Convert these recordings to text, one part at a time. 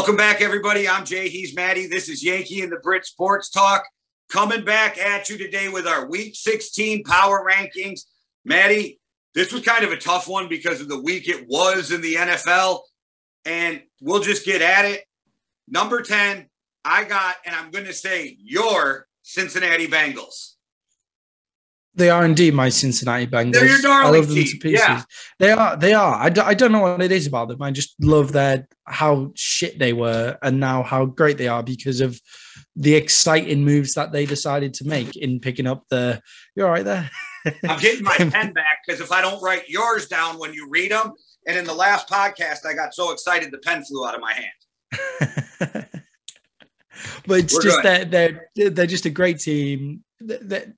Welcome back, everybody. I'm Jay. He's Maddie. This is Yankee and the Brit Sports Talk coming back at you today with our Week 16 power rankings. Maddie, this was kind of a tough one because of the week it was in the NFL, and we'll just get at it. Number 10, I got, and I'm going to say your Cincinnati Bengals. They are indeed my Cincinnati Bengals. They're your darling I love them team. to pieces. Yeah. They are. They are. I, d- I don't know what it is about them. I just love their how shit they were and now how great they are because of the exciting moves that they decided to make in picking up the. You're right there. I'm getting my pen back because if I don't write yours down when you read them, and in the last podcast, I got so excited the pen flew out of my hand. but it's We're just that they're they're just a great team. They're,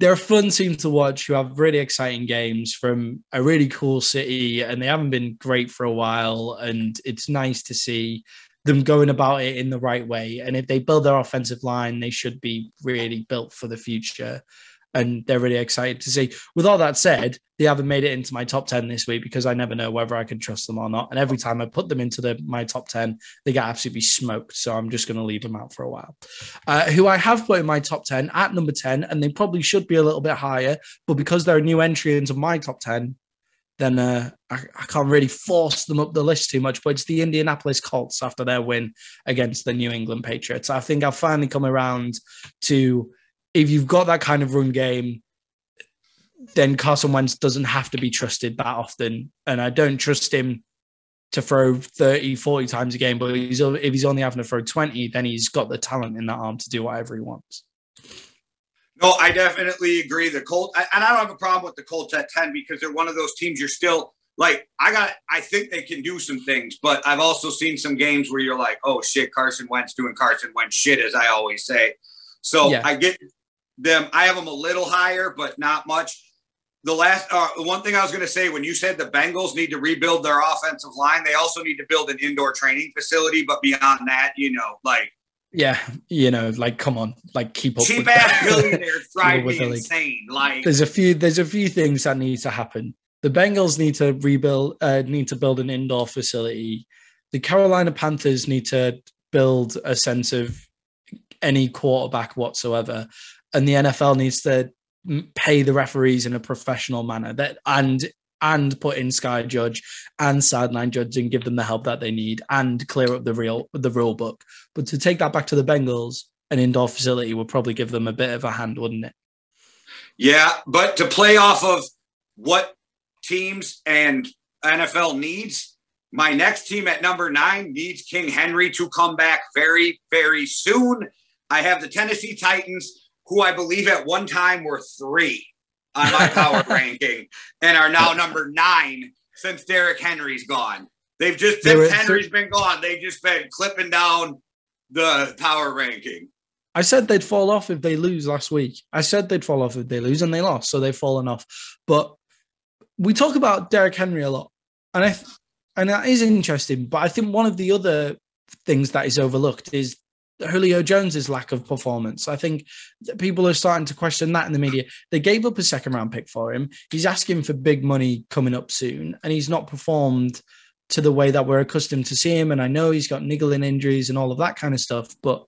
they're a fun team to watch who have really exciting games from a really cool city, and they haven't been great for a while. And it's nice to see them going about it in the right way. And if they build their offensive line, they should be really built for the future. And they're really excited to see. With all that said, they haven't made it into my top 10 this week because I never know whether I can trust them or not. And every time I put them into the my top 10, they get absolutely smoked. So I'm just going to leave them out for a while. Uh, who I have put in my top 10 at number 10, and they probably should be a little bit higher, but because they're a new entry into my top 10, then uh, I, I can't really force them up the list too much. But it's the Indianapolis Colts after their win against the New England Patriots. I think I've finally come around to if you've got that kind of run game, then Carson Wentz doesn't have to be trusted that often. And I don't trust him to throw 30, 40 times a game, but he's, if he's only having to throw 20, then he's got the talent in that arm to do whatever he wants. No, I definitely agree. The Colts, and I don't have a problem with the Colts at 10 because they're one of those teams you're still like, I got, I think they can do some things, but I've also seen some games where you're like, oh shit, Carson Wentz doing Carson Wentz shit, as I always say. So Yeah. I get them, I have them a little higher, but not much. The last, uh, one thing I was going to say when you said the Bengals need to rebuild their offensive line, they also need to build an indoor training facility. But beyond that, you know, like Yeah, you know, like come on, like keep up. cheap ass billionaires drive me insane. Like, there's a few there's a few things that need to happen. The Bengals need to rebuild uh, need to build an indoor facility. The Carolina Panthers need to build a sense of any quarterback whatsoever, and the NFL needs to pay the referees in a professional manner that and and put in Sky Judge and sideline judge and give them the help that they need and clear up the real the rule book. But to take that back to the Bengals, an indoor facility would probably give them a bit of a hand, wouldn't it? Yeah, but to play off of what teams and NFL needs, my next team at number nine needs King Henry to come back very, very soon. I have the Tennessee Titans, who I believe at one time were three on my power ranking and are now number nine since Derrick Henry's gone. They've just, since Henry's been gone, they've just been clipping down the power ranking. I said they'd fall off if they lose last week. I said they'd fall off if they lose, and they lost, so they've fallen off. But we talk about Derrick Henry a lot, and I th- and that is interesting. But I think one of the other things that is overlooked is Julio Jones's lack of performance. I think people are starting to question that in the media. They gave up a second round pick for him. He's asking for big money coming up soon, and he's not performed to the way that we're accustomed to see him. And I know he's got niggling injuries and all of that kind of stuff, but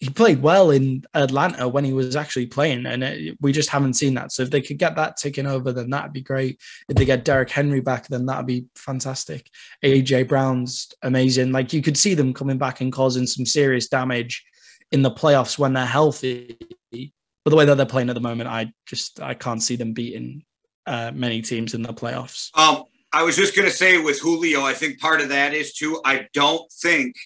he played well in Atlanta when he was actually playing, and it, we just haven't seen that. So if they could get that ticking over, then that'd be great. If they get Derrick Henry back, then that'd be fantastic. AJ Brown's amazing. Like you could see them coming back and causing some serious damage in the playoffs when they're healthy. But the way that they're playing at the moment, I just I can't see them beating uh, many teams in the playoffs. Um, I was just going to say with Julio, I think part of that is too, I don't think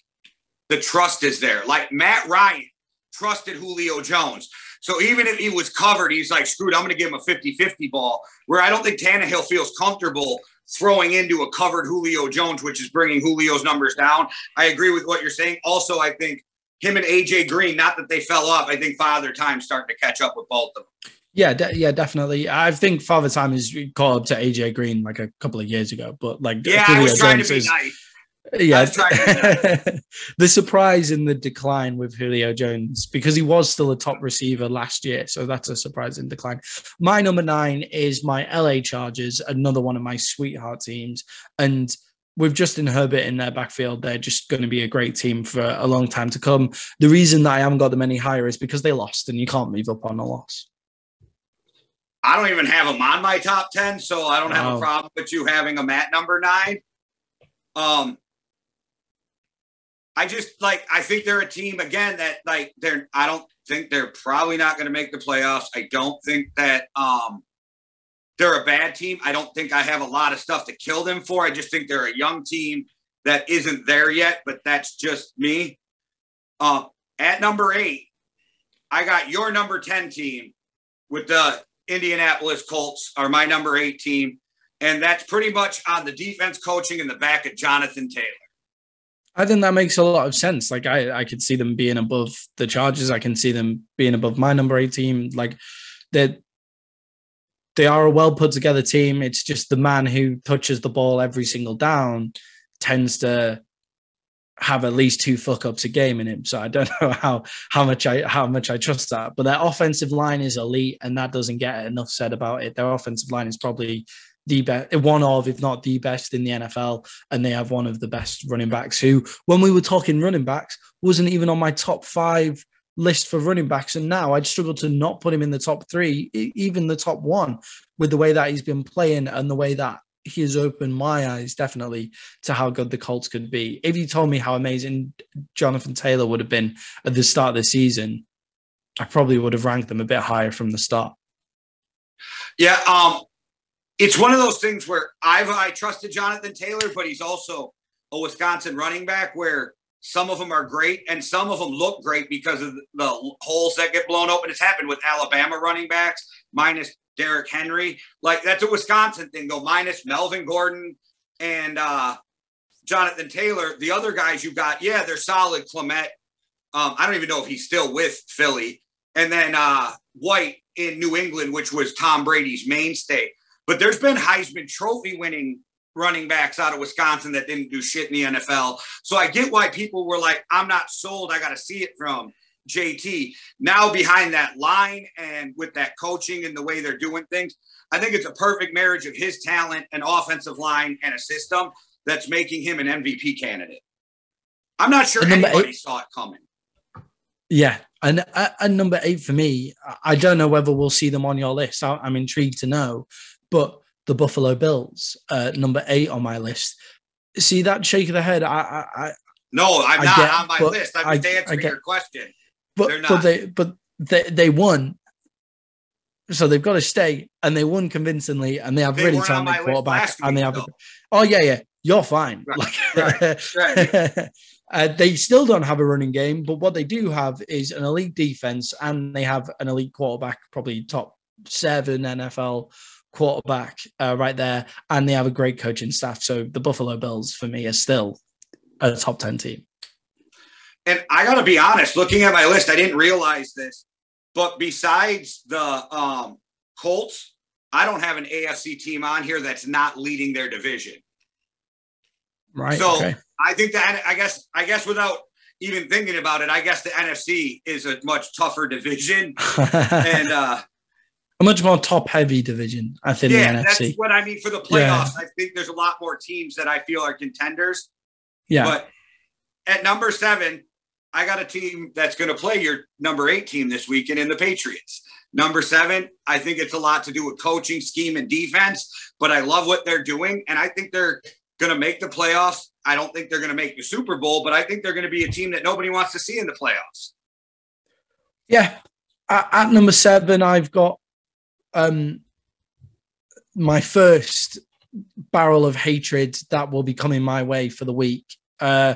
the trust is there. Like Matt Ryan trusted Julio Jones. So even if he was covered, he's like, screwed, I'm going to give him a 50 50 ball. Where I don't think Tannehill feels comfortable throwing into a covered Julio Jones, which is bringing Julio's numbers down. I agree with what you're saying. Also, I think him and AJ Green, not that they fell off, I think Father Time's starting to catch up with both of them. Yeah, de- yeah, definitely. I think Father Time is called up to AJ Green like a couple of years ago, but like Yeah, I Julio was trying Jones to be is- nice. Yeah, I was trying to the surprise in the decline with Julio Jones because he was still a top receiver last year, so that's a surprising decline. My number nine is my LA Chargers, another one of my sweetheart teams, and with Justin Herbert in their backfield, they're just going to be a great team for a long time to come. The reason that I haven't got them any higher is because they lost, and you can't move up on a loss. I don't even have them on my top 10, so I don't have Wow. a problem with you having them at number nine. Um, I just like, I think they're a team again that like they're, I don't think they're probably not going to make the playoffs. I don't think that, um, they're a bad team. I don't think I have a lot of stuff to kill them for. I just think they're a young team that isn't there yet, but that's just me. Uh, at number eight, I got your number 10 team with the Indianapolis Colts are my number eight team. And that's pretty much on the defense coaching in the back of Jonathan Taylor. I think that makes a lot of sense. Like I, I could see them being above the Chargers. I can see them being above my number eight team. Like they they are a well put together team. It's just the man who touches the ball every single down tends to have at least two fuck ups a game in him. So I don't know how how much I how much I trust that. But their offensive line is elite, and that doesn't get enough said about it. Their offensive line is probably the best, one of, if not the best in the NFL. And they have one of the best running backs who, when we were talking running backs, wasn't even on my top five list for running backs. And now I'd struggle to not put him in the top three, even the top one, with the way that he's been playing and the way that he has opened my eyes definitely to how good the Colts could be. If you told me how amazing Jonathan Taylor would have been at the start of the season, I probably would have ranked them a bit higher from the start. Yeah, um, it's one of those things where I've I trusted Jonathan Taylor, but he's also a Wisconsin running back where some of them are great and some of them look great because of the holes that get blown open. It's happened with Alabama running backs minus Derrick Henry. Like that's a Wisconsin thing, though, minus Melvin Gordon and uh, Jonathan Taylor. The other guys you got, yeah, they're solid. Clement, um, I don't even know if he's still with Philly. And then uh, White in New England, which was Tom Brady's mainstay. But there's been Heisman Trophy winning running backs out of Wisconsin that didn't do shit in the NFL. So I get why people were like, I'm not sold. I got to see it from JT. Now behind that line and with that coaching and the way they're doing things, I think it's a perfect marriage of his talent and offensive line and a system that's making him an MVP candidate. I'm not sure anybody eight- saw it coming. Yeah, and uh, and number eight for me, I- I don't know whether we'll see them on your list. I, I'm intrigued to know, but the Buffalo Bills, uh, number eight on my list. See that shake of the head? I, I, I No, I'm I not get- on my list. I'm I- just answering get- your question. but but they but they they won, so they've got to stay, and they won convincingly, and they have They really talented quarterback, and they have. though. Oh yeah, yeah, you're fine. Right, Like, right, uh, they still don't have a running game, but what they do have is an elite defense, and they have an elite quarterback, probably top seven NFL quarterback uh, right there, and they have a great coaching staff. So the Buffalo Bills, for me, are still a top ten team. And I got to be honest, looking at my list, I didn't realize this, but besides the um, Colts, I don't have an AFC team on here that's not leading their division. Right. So okay. I think that I guess I guess without even thinking about it, I guess the NFC is a much tougher division. And uh, a much more top heavy division, I think, yeah, that's NFC. what I mean for the Yeah. playoffs. I think there's a lot more teams that I feel are contenders. Yeah. But at number seven, I got a team that's going to play your number eight team this weekend in the Patriots. Number seven, I think it's a lot to do with coaching, scheme, and defense, but I love what they're doing. And I think they're going to make the playoffs. I don't think they're going to make the Super Bowl, but I think they're going to be a team that nobody wants to see in the playoffs. yeah. At, at number seven, I've got um my first barrel of hatred that will be coming my way for the week. Uh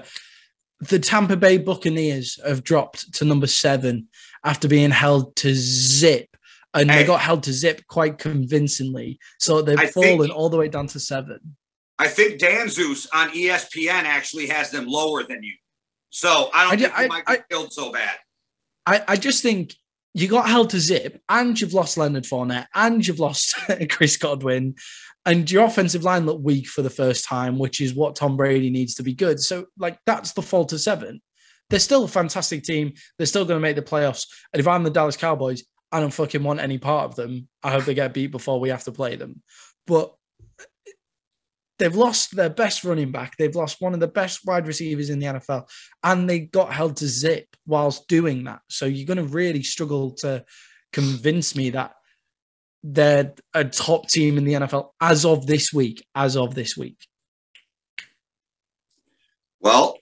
the Tampa Bay Buccaneers have dropped to number seven after being held to zip. And Hey. they got held to zip quite convincingly. So they've I think- fallen all the way down to seven. I think Dan Zeus on ESPN actually has them lower than you. So I don't I think you I- might be killed so bad. I, I just think you got held to zip and you've lost Leonard Fournette and you've lost Chris Godwin and your offensive line looked weak for the first time, which is what Tom Brady needs to be good. So, like, that's the fault of seven. They're still a fantastic team. They're still going to make the playoffs. And if I'm the Dallas Cowboys, I don't fucking want any part of them. I hope they get beat before we have to play them. But they've lost their best running back. They've lost one of the best wide receivers in the NFL, and they got held to zip whilst doing that. So you're going to really struggle to convince me that they're a top team in the NFL as of this week. As of this week. Well,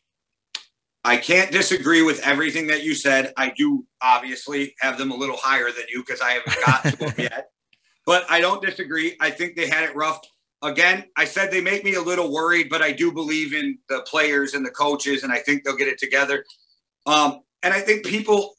I can't disagree with everything that you said. I do obviously have them a little higher than you because I haven't got to them yet. But I don't disagree. I think they had it rough. Again, I said they make me a little worried, but I do believe in the players and the coaches, and I think they'll get it together. Um, and I think people,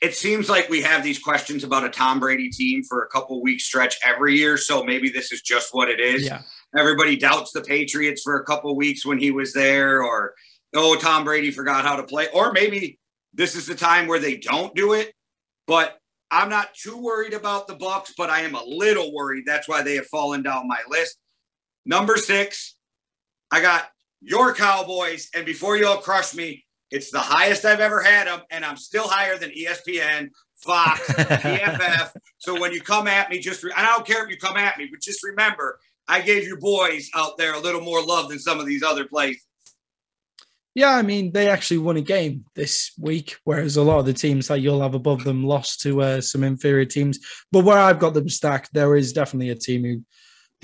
it seems like we have these questions about a Tom Brady team for a couple weeks stretch every year. So maybe this is just what it is. Yeah. Everybody doubts the Patriots for a couple weeks when he was there, or oh, Tom Brady forgot how to play, or maybe this is the time where they don't do it. But I'm not too worried about the Bucks, but I am a little worried. That's why they have fallen down my list. Number six, I got your Cowboys, and before you all crush me, it's the highest I've ever had them, and I'm still higher than ESPN, Fox, PFF. So when you come at me, just re- I don't care if you come at me, but just remember, I gave your boys out there a little more love than some of these other places. Yeah, I mean, they actually won a game this week, whereas a lot of the teams that you'll have above them lost to uh, some inferior teams. But where I've got them stacked, there is definitely a team who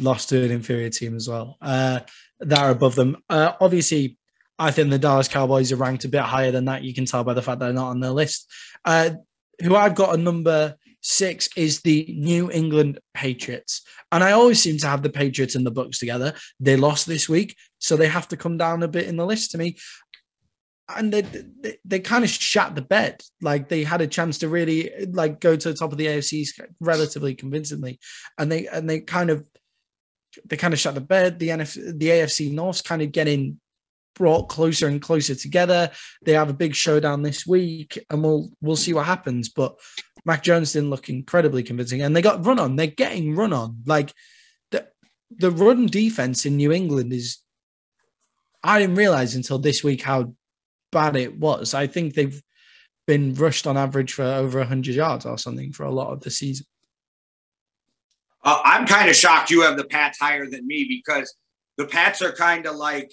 lost to an inferior team as well uh, that are above them. Uh, obviously, I think the Dallas Cowboys are ranked a bit higher than that. You can tell by the fact they're not on their list. Uh, who I've got a number six is the New England Patriots. And I always seem to have the Patriots and the Bucs together. They lost this week, so they have to come down a bit in the list to me. And they, they, they kind of shat the bed. Like they had a chance to really like go to the top of the AFC relatively convincingly, and they and they kind of they kind of shut the bed. The NF, the AFC North's kind of getting brought closer and closer together. They have a big showdown this week, and we'll we'll see what happens. But Mac Jones didn't look incredibly convincing, and they got run on. They're getting run on. Like the the run defense in New England is. I didn't realize until this week how bad it was. I think they've been rushed on average for over 100 yards or something for a lot of the season. Uh, I'm kind of shocked you have the Pats higher than me because the Pats are kind of like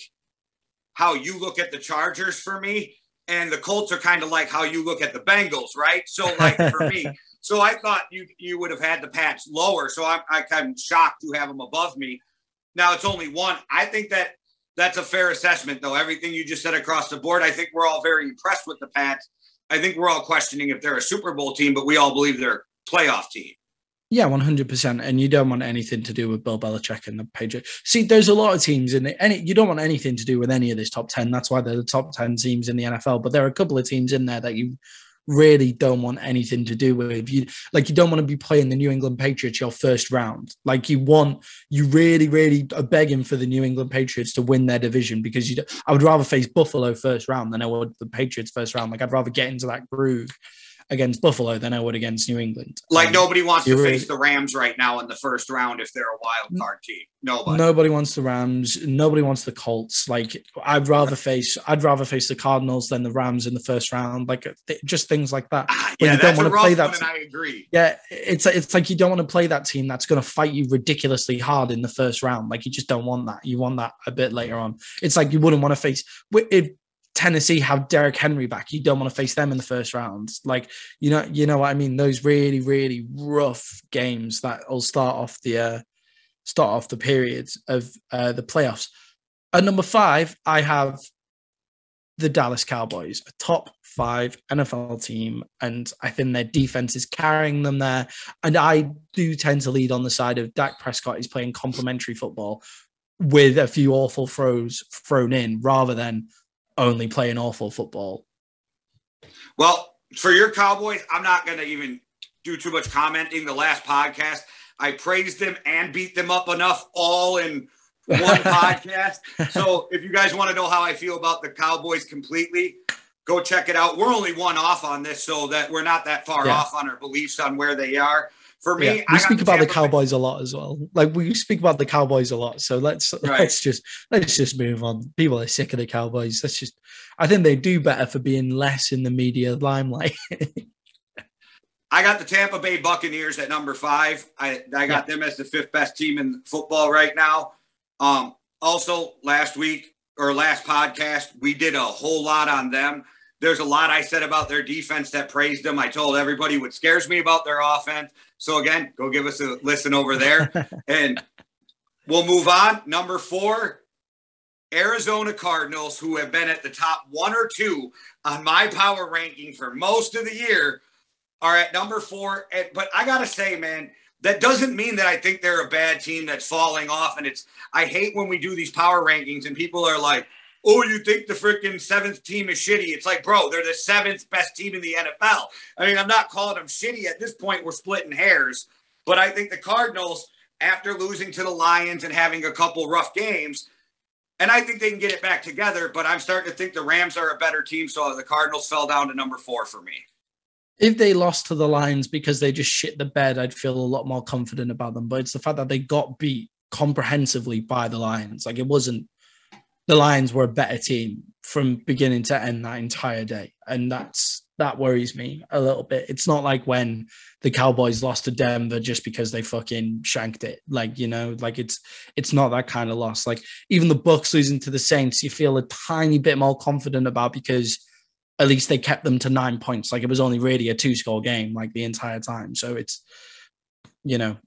how you look at the Chargers for me, and the Colts are kind of like how you look at the Bengals, right? So, like for me, so I thought you you would have had the Pats lower. So I'm I kind of shocked to have them above me. Now it's only one. I think that that's a fair assessment, though. Everything you just said across the board, I think we're all very impressed with the Pats. I think we're all questioning if they're a Super Bowl team, but we all believe they're a playoff team. Yeah, one hundred percent. And you don't want anything to do with Bill Belichick and the Patriots. See, there's a lot of teams in it. Any you don't want anything to do with any of this top ten. That's why they're the top ten teams in the NFL. But there are a couple of teams in there that you really don't want anything to do with. You like you don't want to be playing the New England Patriots your first round. Like you want you really, really are begging for the New England Patriots to win their division because you. I would rather face Buffalo first round than I would the Patriots first round. Like I'd rather get into that groove against Buffalo than I would against New England. Like um, nobody wants to really, face the Rams right now in the first round if they're a wild card team. Nobody. Nobody wants the Rams. Nobody wants the Colts. Like I'd rather face I'd rather face the Cardinals than the Rams in the first round. Like th- just things like that. Ah, yeah, you don't want to play that. One, I agree. Yeah, it's it's like you don't want to play that team that's going to fight you ridiculously hard in the first round. Like you just don't want that. You want that a bit later on. It's like you wouldn't want to face if Tennessee have Derrick Henry back. You don't want to face them in the first round. Like, you know, you know what I mean? Those really, really rough games that will start off the uh, start off the periods of uh, the playoffs. At number five, I have the Dallas Cowboys, a top five NFL team, and I think their defense is carrying them there. And I do tend to lead on the side of Dak Prescott is playing complementary football with a few awful throws thrown in rather than only playing awful football. Well, for your Cowboys, I'm not going to even do too much commenting. The last podcast, I praised them and beat them up enough all in one podcast. So if you guys want to know how I feel about the Cowboys completely, go check it out. We're only one off on this, so that we're not that far yeah. off on our beliefs on where they are. For me, yeah. we speak about the Cowboys a lot as well. Like we speak about the Cowboys a lot. So let's right. let's just let's just move on. People are sick of the Cowboys. Let's just I think they do better for being less in the media limelight. I got the Tampa Bay Buccaneers at number five. I I got yeah. them as the fifth best team in football right now. Um, also last week or last podcast, we did a whole lot on them. There's a lot I said about their defense that praised them. I told everybody what scares me about their offense. So again, go give us a listen over there. and we'll move on. Number four, Arizona Cardinals, who have been at the top one or two on my power ranking for most of the year, are at number four. But I got to say, man, that doesn't mean that I think they're a bad team that's falling off. And it's, I hate when we do these power rankings and people are like, oh, you think the freaking seventh team is shitty. It's like, bro, they're the seventh best team in the NFL. I mean, I'm not calling them shitty at this point. We're splitting hairs. But I think the Cardinals, after losing to the Lions and having a couple rough games, and I think they can get it back together, but I'm starting to think the Rams are a better team. So the Cardinals fell down to number four for me. If they lost to the Lions because they just shit the bed, I'd feel a lot more confident about them. But it's the fact that they got beat comprehensively by the Lions. Like it wasn't the Lions were a better team from beginning to end that entire day. And that's that worries me a little bit. It's not like when the Cowboys lost to Denver just because they fucking shanked it. Like, you know, like it's it's not that kind of loss. Like even the Bucks losing to the Saints, you feel a tiny bit more confident about because at least they kept them to nine points. Like it was only really a two score game like the entire time. So it's you know,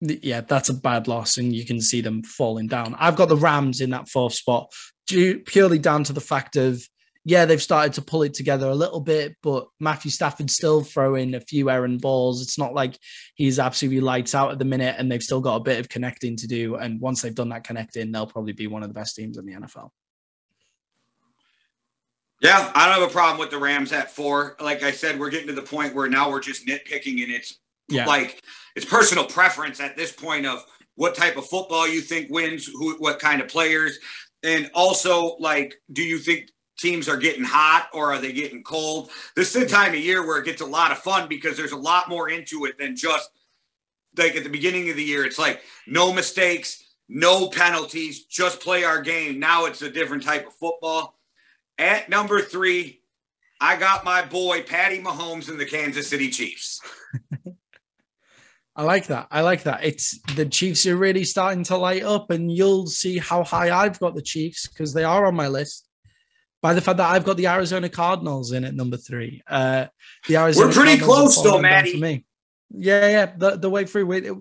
yeah, that's a bad loss, and you can see them falling down. I've got the Rams in that fourth spot, due purely down to the fact of yeah, they've started to pull it together a little bit, but Matthew Stafford's still throwing a few errand balls. It's not like he's absolutely lights out at the minute, and they've still got a bit of connecting to do. And once they've done that connecting, they'll probably be one of the best teams in the NFL. Yeah, I don't have a problem with the Rams at four. Like I said, we're getting to the point where now we're just nitpicking, and it's yeah. like it's personal preference at this point of what type of football you think wins, who, what kind of players, and also like, do you think teams are getting hot or are they getting cold? This is the time of year where it gets a lot of fun because there's a lot more into it than just like at the beginning of the year. It's like no mistakes, no penalties, just play our game. Now it's a different type of football. At number three, I got my boy Patty Mahomes and the Kansas City Chiefs. I like that. I like that. It's the Chiefs are really starting to light up, and you'll see how high I've got the Chiefs because they are on my list by the fact that I've got the Arizona Cardinals in at number three. Uh, the Arizona we're pretty Cardinals close though, Maddie. Me. Yeah, yeah. The the way through, it,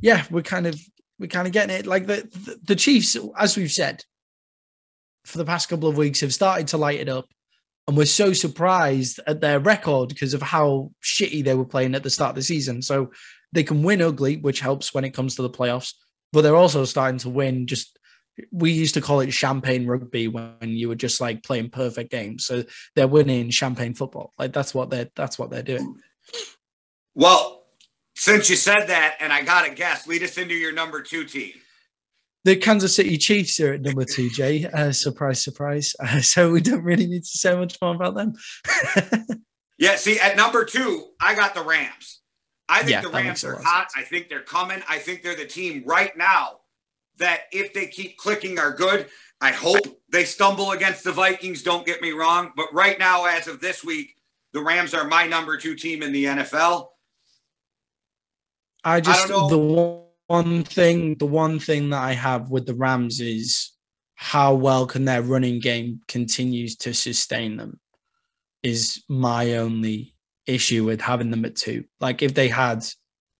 yeah, we're kind of we're kind of getting it. Like the, the the Chiefs, as we've said, for the past couple of weeks, have started to light it up, and we're so surprised at their record because of how shitty they were playing at the start of the season. So they can win ugly, which helps when it comes to the playoffs. But they're also starting to win just we used to call it champagne rugby when you were just like playing perfect games. So they're winning champagne football. Like that's what they're that's what they're doing. Well, since you said that, and I got a guess, lead us into your number two team. The Kansas City Chiefs are at number two, Jay. Uh, surprise, surprise. Uh, so we don't really need to say much more about them. yeah, see, at number two, I got the Rams. I think yeah, the Rams are hot. I think they're coming. I think they're the team right now that if they keep clicking are good. I hope they stumble against the Vikings, don't get me wrong. But right now, as of this week, the Rams are my number two team in the NFL. I just, I the one thing, the one thing that I have with the Rams is how well can their running game continues to sustain them is my only issue with having them at two. Like if they had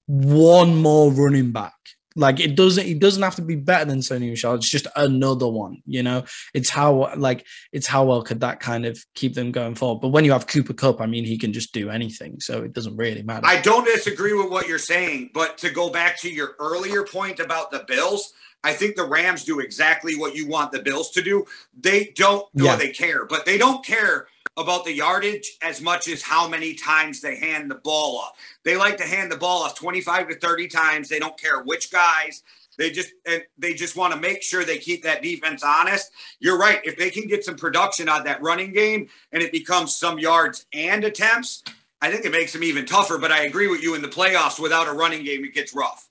one more running back like it doesn't it doesn't have to be better than Sony Michel. It's just another one, you know. It's how like it's how well could that kind of keep them going forward. But when you have Cooper Kupp, I mean he can just do anything. So it doesn't really matter. I don't disagree with what you're saying, but to go back to your earlier point about the Bills, I think the Rams do exactly what you want the Bills to do. They don't know yeah. they care, but they don't care about the yardage as much as how many times they hand the ball off. They like to hand the ball off 25 to 30 times. They don't care which guys. They just and they just want to make sure they keep that defense honest. You're right. If they can get some production on that running game and it becomes some yards and attempts, I think it makes them even tougher. But I agree with you in the playoffs, without a running game, it gets rough.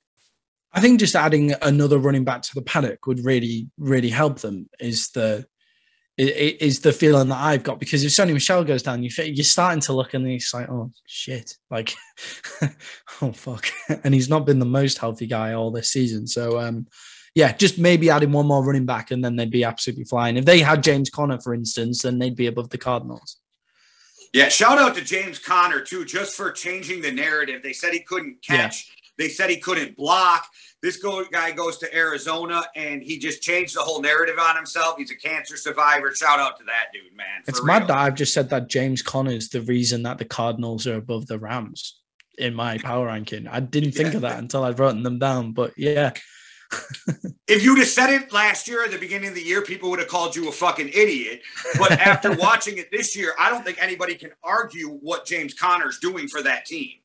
I think just adding another running back to the paddock would really, really help them. Is the is the feeling that I've got because if Sony Michel goes down, you you're starting to look and he's like, oh shit, like, oh fuck, and he's not been the most healthy guy all this season. So, um, yeah, just maybe adding one more running back and then they'd be absolutely flying. If they had James Conner, for instance, then they'd be above the Cardinals. Yeah, shout out to James Conner too, just for changing the narrative. They said he couldn't catch. They said he couldn't block. This guy goes to Arizona and he just changed the whole narrative on himself. He's a cancer survivor. Shout out to that dude, man. It's real. mad that I've just said that James Conner is the reason that the Cardinals are above the Rams in my power ranking. I didn't think yeah. of that until I'd written them down. But yeah. if you'd have said it last year at the beginning of the year, people would have called you a fucking idiot. But after watching it this year, I don't think anybody can argue what James Conner's doing for that team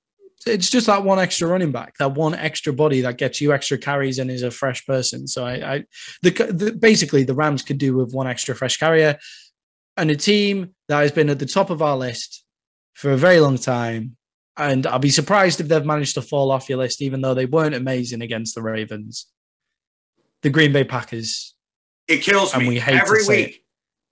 it's just that one extra running back, that one extra body that gets you extra carries and is a fresh person. So I, I the, the basically the Rams could do with one extra fresh carrier, and a team that has been at the top of our list for a very long time. And I'll be surprised if they've managed to fall off your list, even though they weren't amazing against the Ravens. The Green Bay Packers. It kills me we hate every week. It.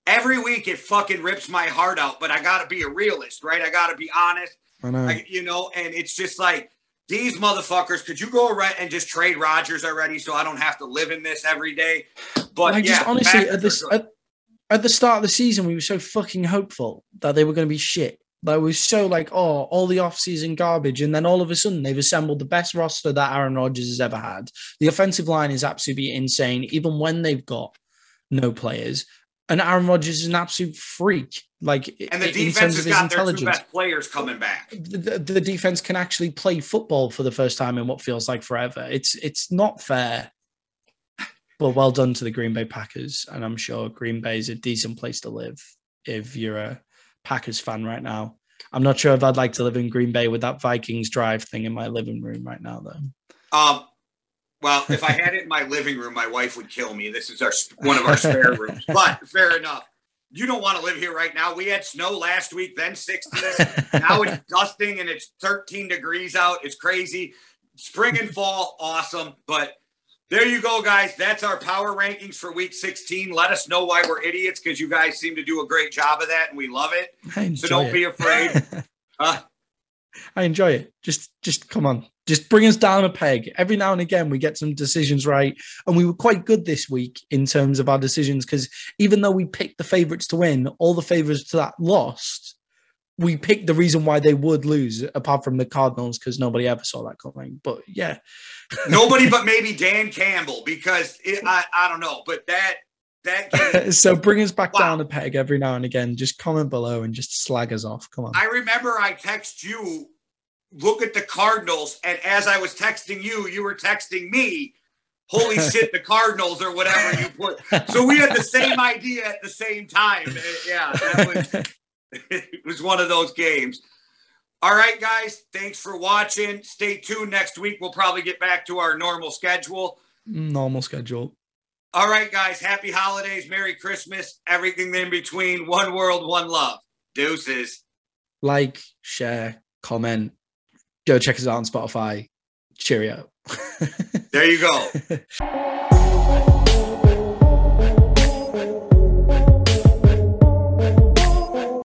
Every week it fucking rips my heart out, but I got to be a realist, right? I got to be honest. I know. Like, you know, and it's just like these motherfuckers. Could you go around and just trade Rodgers already, so I don't have to live in this every day? But yeah, just honestly, at this at, at the start of the season, we were so fucking hopeful that they were going to be shit. Like we were so like, oh, all the off-season garbage, and then all of a sudden they've assembled the best roster that Aaron Rodgers has ever had. The offensive line is absolutely insane, even when they've got no players. And Aaron Rodgers is an absolute freak. Like, and the defense has got their two best players coming back. The, the, defense can actually play football for the first time in what feels like forever. It's it's not fair. But well done to the Green Bay Packers, and I'm sure Green Bay is a decent place to live if you're a Packers fan right now. I'm not sure if I'd like to live in Green Bay with that Vikings drive thing in my living room right now, though. Um, well, if I had it in my living room, my wife would kill me. This is our one of our spare rooms. But fair enough. You don't want to live here right now. We had snow last week, then 16. now it's dusting and it's 13 degrees out. It's crazy. Spring and fall, awesome. But there you go, guys. That's our power rankings for week 16. Let us know why we're idiots because you guys seem to do a great job of that and we love it. So don't it. be afraid. uh, I enjoy it. Just just come on. Just bring us down a peg. Every now and again we get some decisions right. And we were quite good this week in terms of our decisions because even though we picked the favorites to win, all the favorites to that lost. We picked the reason why they would lose, apart from the Cardinals, because nobody ever saw that coming. But yeah. nobody but maybe Dan Campbell, because it, I, I don't know. But that that so bring us back wow. down a peg every now and again. Just comment below and just slag us off. Come on. I remember I text you, look at the Cardinals, and as I was texting you, you were texting me. Holy shit, the Cardinals or whatever you put. So we had the same idea at the same time. Uh, yeah, that was it was one of those games. All right, guys, thanks for watching. Stay tuned. Next week we'll probably get back to our normal schedule. Normal schedule. All right, guys. Happy holidays. Merry Christmas. Everything in between. One world, one love. Deuces. Like, share, comment. Go check us out on Spotify. Cheerio. there you go.